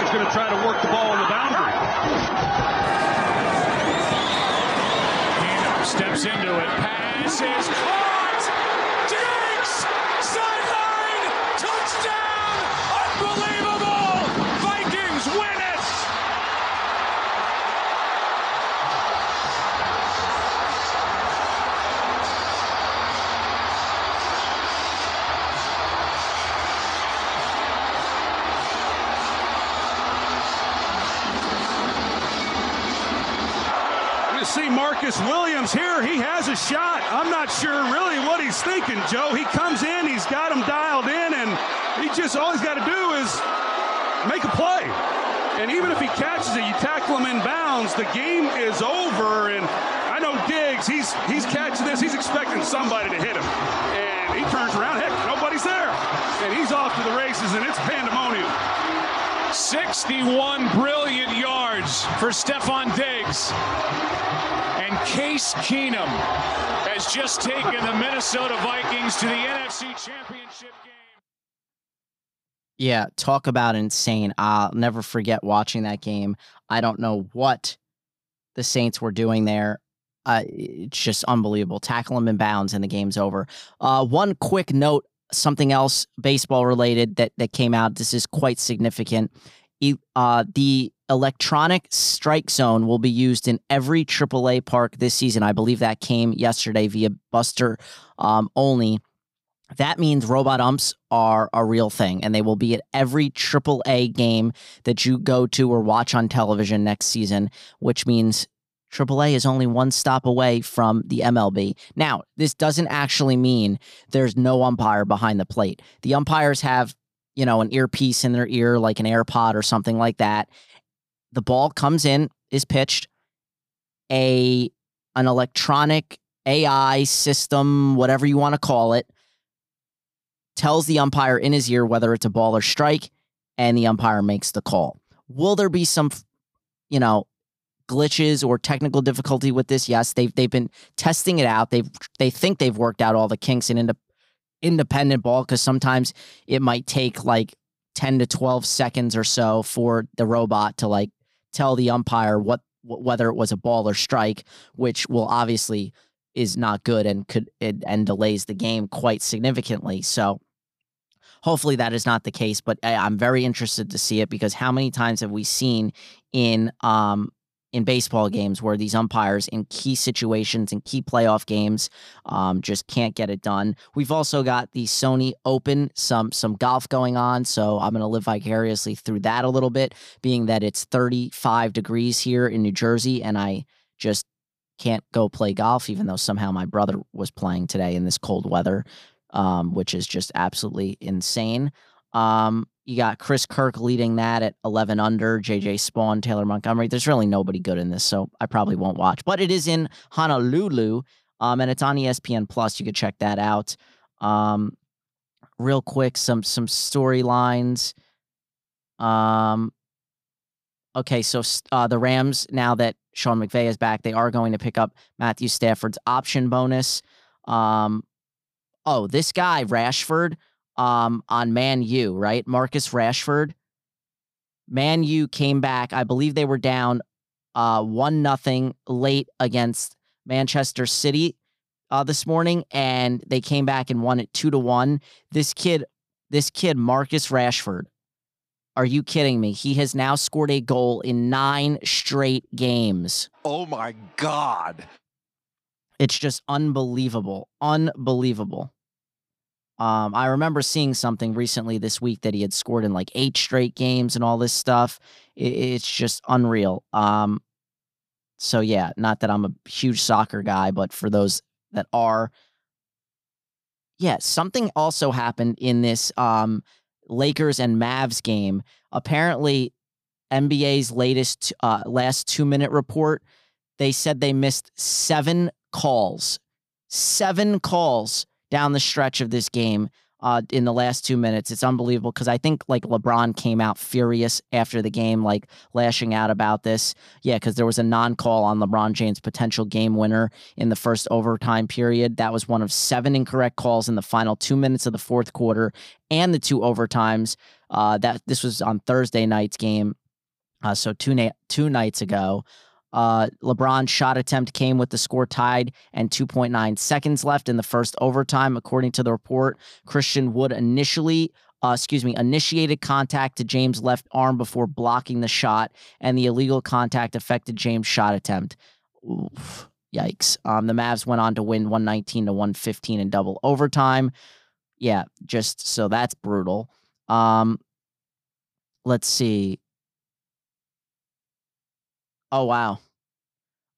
He's going to try to work the ball on the boundary. Keenum steps into it. Pass Marcus Williams here. He has a shot. I'm not sure really what he's thinking, Joe. He comes in, he's got him dialed in, and he just all he's got to do is make a play. And even if he catches it, you tackle him in bounds, the game is over. And I know Diggs, he's he's catching this, he's expecting somebody to hit him. And he turns around, heck, nobody's there. And he's off to the races, and it's pandemonium. 61 brilliant yards for Stefon Diggs. And Case Keenum has just taken the Minnesota Vikings to the NFC Championship game. Yeah, talk about insane. I'll never forget watching that game. I don't know what the Saints were doing there. Uh, it's just unbelievable. Tackle them in bounds and the game's over. Uh, one quick note, something else baseball related that that came out. This is quite significant. Uh, the electronic strike zone will be used in every AAA park this season. I believe that came yesterday via Buster um, Olney. That means robot umps are a real thing, and they will be at every AAA game that you go to or watch on television next season, which means AAA is only one stop away from the MLB. Now, this doesn't actually mean there's no umpire behind the plate. The umpires have, you know, an earpiece in their ear, like an AirPod or something like that. The ball comes in, is pitched. A an electronic AI system, whatever you want to call it, tells the umpire in his ear whether it's a ball or strike, and the umpire makes the call. Will there be some, you know, glitches or technical difficulty with this? Yes, they've they've been testing it out. They've they think they've worked out all the kinks and in ind- independent ball because sometimes it might take like ten to twelve seconds or so for the robot to like tell the umpire what wh- whether it was a ball or strike, which will obviously is not good and could and, and delays the game quite significantly. So hopefully that is not the case, but I, I'm very interested to see it because how many times have we seen in um in baseball games where these umpires in key situations and key playoff games um, just can't get it done. We've also got the Sony Open, some some golf going on, so I'm going to live vicariously through that a little bit, being that it's 35 degrees here in New Jersey, and I just can't go play golf, even though somehow my brother was playing today in this cold weather, um, which is just absolutely insane. Um, you got Chris Kirk leading that at 11 under, JJ Spaun, Taylor Montgomery. There's really nobody good in this, so I probably won't watch. But it is in Honolulu, um, and it's on ESPN Plus. You could check that out. Um, real quick, some some storylines. Um, okay, so uh, the Rams now that Sean McVay is back, they are going to pick up Matthew Stafford's option bonus. Um, oh, this guy Rashford um, on Man U, right? Marcus Rashford. Man U came back. I believe they were down uh, one nothing late against Manchester City uh, this morning, and they came back and won it two to one. This kid, this kid, Marcus Rashford. Are you kidding me? He has now scored a goal in nine straight games. Oh my God. It's just unbelievable. Unbelievable. Um, I remember seeing something recently this week that he had scored in like eight straight games and all this stuff. It, it's just unreal. Um, so yeah, not that I'm a huge soccer guy, but for those that are, yeah, something also happened in this um, Lakers and Mavs game. Apparently, NBA's latest uh, last two minute report, they said they missed seven calls, seven calls down the stretch of this game uh, in the last two minutes. It's unbelievable because I think like LeBron came out furious after the game, like lashing out about this. Yeah, because there was a non call on LeBron James' potential game winner in the first overtime period. That was one of seven incorrect calls in the final two minutes of the fourth quarter and the two overtimes. Uh, that this was on Thursday night's game. Uh, so two na- two nights ago. Uh, LeBron's shot attempt came with the score tied and 2.9 seconds left in the first overtime. According to the report, Christian Wood initially, uh, excuse me, initiated contact to James' left arm before blocking the shot, and the illegal contact affected James' shot attempt. Oof, yikes. Um, the Mavs went on to win 119 to 115 in double overtime. Yeah, just so that's brutal. Um, let's see. Oh, wow.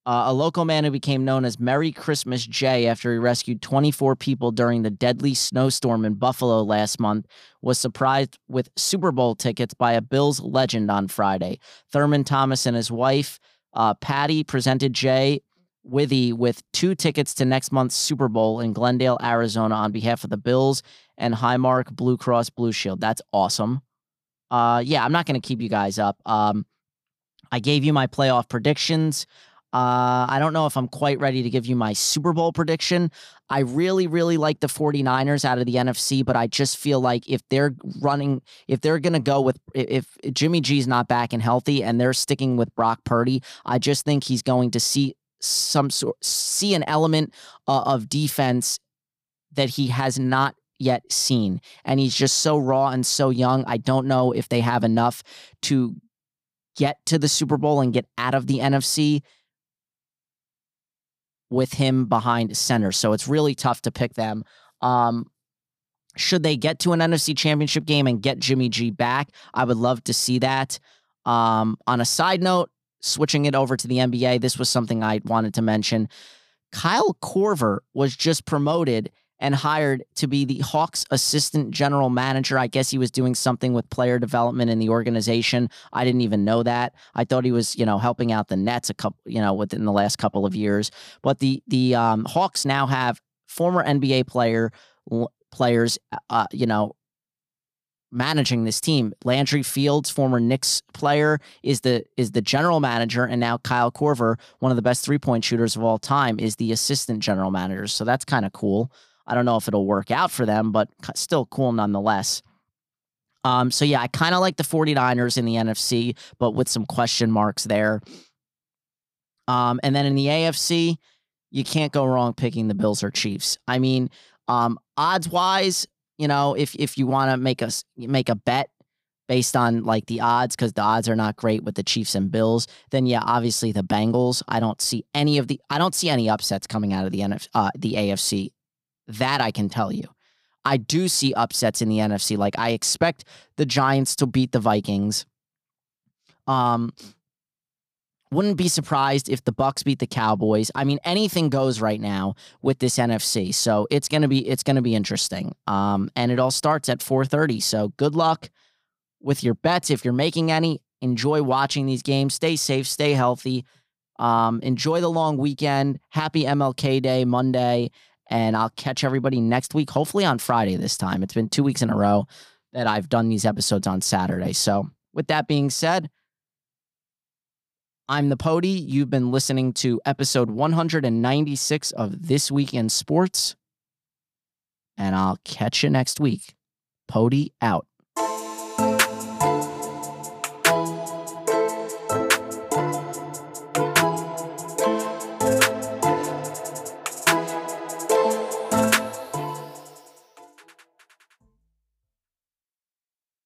Uh, a local man who became known as Merry Christmas Jay after he rescued 24 people during the deadly snowstorm in Buffalo last month was surprised with Super Bowl tickets by a Bills legend on Friday. Thurman Thomas and his wife, uh, Patty, presented Jay Withey with two tickets to next month's Super Bowl in Glendale, Arizona on behalf of the Bills and Highmark Blue Cross Blue Shield. That's awesome. Uh, yeah, I'm not going to keep you guys up. Um, I gave you my playoff predictions. Uh, I don't know if I'm quite ready to give you my Super Bowl prediction. I really, really like the 49ers out of the NFC, but I just feel like if they're running, if they're going to go with, if Jimmy G's not back and healthy and they're sticking with Brock Purdy, I just think he's going to see some sort, see an element uh, of defense that he has not yet seen. And he's just so raw and so young. I don't know if they have enough to get to the Super Bowl and get out of the NFC with him behind center. So it's really tough to pick them. Um, should they get to an NFC championship game and get Jimmy G back, I would love to see that. Um, on a side note, switching it over to the NBA, this was something I wanted to mention. Kyle Korver was just promoted and hired to be the Hawks assistant general manager. I guess he was doing something with player development in the organization. I didn't even know that. I thought he was, you know, helping out the Nets a couple, you know, within the last couple of years. But the the um, Hawks now have former NBA player players, uh, you know, managing this team. Landry Fields, former Knicks player, is the is the general manager, and now Kyle Korver, one of the best three point shooters of all time, is the assistant general manager. So that's kind of cool. I don't know if it'll work out for them, but still cool nonetheless. Um, so yeah, I kind of like the 49ers in the NFC, but with some question marks there. Um, and then in the AFC, you can't go wrong picking the Bills or Chiefs. I mean, um, odds wise, you know, if if you want to make a make a bet based on like the odds, because the odds are not great with the Chiefs and Bills, then yeah, obviously the Bengals. I don't see any of the I don't see any upsets coming out of the NF, uh, the AFC that I can tell you. I do see upsets in the NFC. Like I expect the Giants to beat the Vikings. Um wouldn't be surprised if the Bucs beat the Cowboys. I mean, anything goes right now with this NFC. So it's gonna be it's gonna be interesting. Um, and it all starts at 4:30. So good luck with your bets if you're making any. Enjoy watching these games. Stay safe. Stay healthy. Um, enjoy the long weekend. Happy MLK Day Monday. And I'll catch everybody next week, hopefully on Friday this time. It's been two weeks in a row that I've done these episodes on Saturday. So, with that being said, I'm the Pody. You've been listening to episode 196 of This Week in Sports. And I'll catch you next week. Pody out.